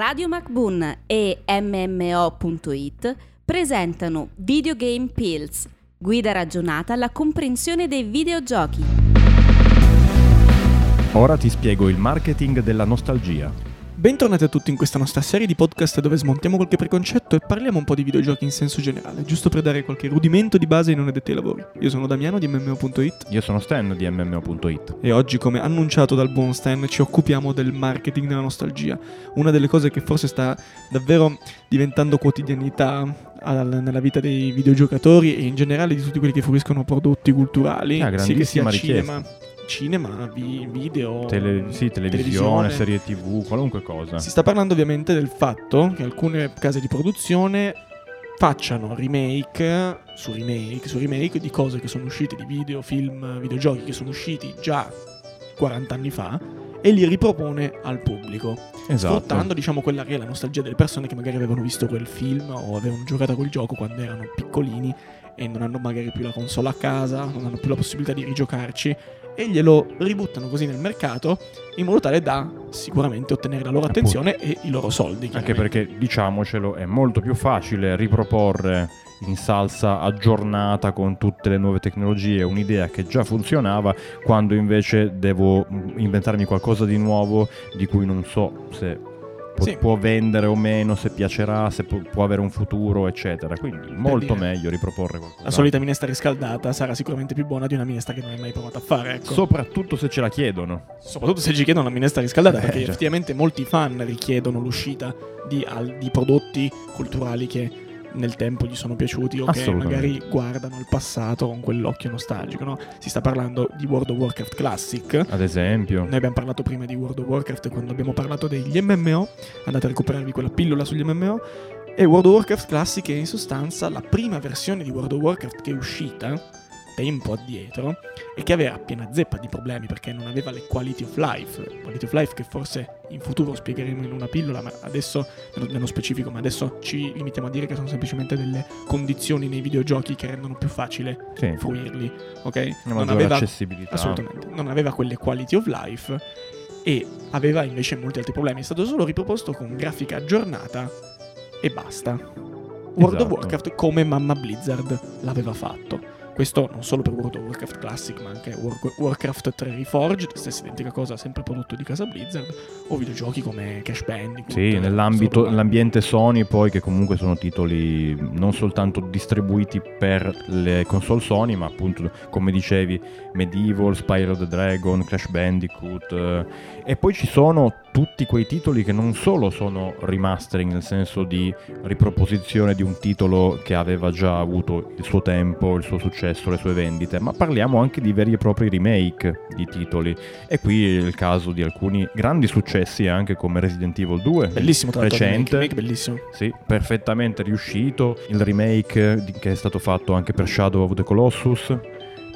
Radio MacBoon e MMO.it presentano Videogame Pills, guida ragionata alla comprensione dei videogiochi. Ora ti spiego il marketing della nostalgia. Bentornati a tutti in questa nostra serie di podcast dove smontiamo qualche preconcetto e parliamo un po' di videogiochi in senso generale, giusto per dare qualche rudimento di base ai non addetti ai lavori. Io sono Damiano di MMO.it Io sono Stan di MMO.it e oggi, come annunciato dal buon Stan, ci occupiamo del marketing della nostalgia, una delle cose che forse sta davvero diventando quotidianità nella vita dei videogiocatori e in generale di tutti quelli che fruiscono prodotti culturali, Ah, sì che sia cinema, cinema, vi- video, Tele- sì, televisione, serie tv, qualunque cosa. Si sta parlando ovviamente del fatto che alcune case di produzione facciano remake su remake su remake di cose che sono uscite di video, film, videogiochi che sono usciti già 40 anni fa e li ripropone al pubblico, Esatto. sfruttando diciamo quella che è la nostalgia delle persone che magari avevano visto quel film o avevano giocato a quel gioco quando erano piccolini e non hanno magari più la console a casa, non hanno più la possibilità di rigiocarci e glielo ributtano così nel mercato in modo tale da sicuramente ottenere la loro attenzione e i loro soldi. Anche perché, diciamocelo, è molto più facile riproporre in salsa aggiornata con tutte le nuove tecnologie un'idea che già funzionava quando invece devo mm, inventarmi qualcosa di nuovo di cui non so se può, Sì. può vendere o meno, se piacerà, se può, può avere un futuro, eccetera. Quindi molto dire, meglio riproporre qualcosa. La solita minestra riscaldata sarà sicuramente più buona di una minestra che non hai mai provato a fare. Ecco. Soprattutto se ce la chiedono. Soprattutto se ci chiedono una minestra riscaldata, Eh, perché già. effettivamente molti fan richiedono l'uscita di, al- di prodotti culturali che nel tempo gli sono piaciuti o che magari guardano al passato con quell'occhio nostalgico. no? Si sta parlando di World of Warcraft Classic. Ad esempio. Noi abbiamo parlato prima di World of Warcraft quando abbiamo parlato degli MMO. Andate a recuperarvi quella pillola sugli MMO. E World of Warcraft Classic è in sostanza la prima versione di World of Warcraft che è uscita tempo addietro e che aveva piena zeppa di problemi perché non aveva le quality of life, quality of life che forse in futuro spiegheremo in una pillola, ma adesso nello, specifico, ma adesso ci limitiamo a dire che sono semplicemente delle condizioni nei videogiochi che rendono più facile Sì. fruirli, ok? Una Non aveva accessibilità. Assolutamente, non aveva quelle quality of life e aveva invece molti altri problemi. È stato solo riproposto con grafica aggiornata e basta. World of Esatto. Warcraft come Mamma Blizzard l'aveva fatto. Questo non solo per World of Warcraft Classic, ma anche War- Warcraft 3 Reforged, stessa identica cosa, sempre prodotto di casa Blizzard, o videogiochi come Cash Bandicoot. Sì, nell'ambiente Sony poi che comunque sono titoli non soltanto distribuiti per le console Sony, ma appunto come dicevi Medieval, Spyro the Dragon, Crash Bandicoot eh, e poi ci sono tutti quei titoli che non solo sono remastering nel senso di riproposizione di un titolo che aveva già avuto il suo tempo, il suo successo, le sue vendite, ma parliamo anche di veri e propri remake di titoli e qui è il caso di alcuni grandi successi anche come Resident Evil 2 Bellissimo il recente. remake, bellissimo. sì, perfettamente riuscito. Il remake che è stato fatto anche per Shadow of the Colossus,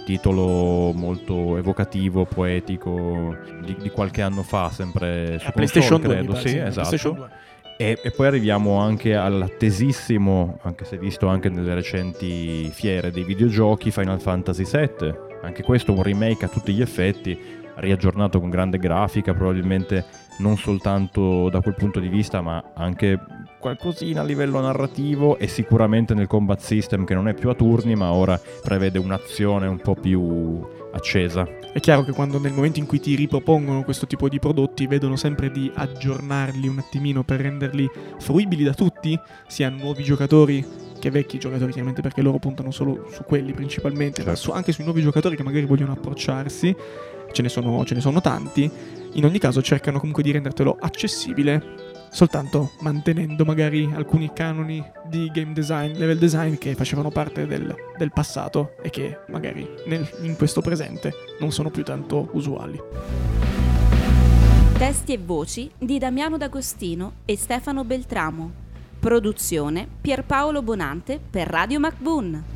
titolo molto evocativo, poetico, di, di qualche anno fa, sempre su A PlayStation console, 2, mi credo. pare, sì, a PlayStation esatto. 2. E, e poi arriviamo anche all'attesissimo, anche se visto anche nelle recenti fiere dei videogiochi, Final Fantasy VII. Anche questo un remake a tutti gli effetti, riaggiornato con grande grafica, probabilmente non soltanto da quel punto di vista, ma anche qualcosina a livello narrativo e sicuramente nel combat system che non è più a turni, ma ora prevede un'azione un po' più accesa. È chiaro che quando nel momento in cui ti ripropongono questo tipo di prodotti vedono sempre di aggiornarli un attimino per renderli fruibili da tutti, sia nuovi giocatori che vecchi giocatori, chiaramente perché loro puntano solo su quelli principalmente, ma Certo. su- anche sui nuovi giocatori che magari vogliono approcciarsi, ce ne, sono, ce ne sono tanti, in ogni caso cercano comunque di rendertelo accessibile soltanto mantenendo magari alcuni canoni di game design, level design che facevano parte del, del passato e che magari nel- in questo presente non sono più tanto usuali. Testi e voci di Damiano D'Agostino e Stefano Beltramo. Produzione Pierpaolo Bonante per Radio MacBoon.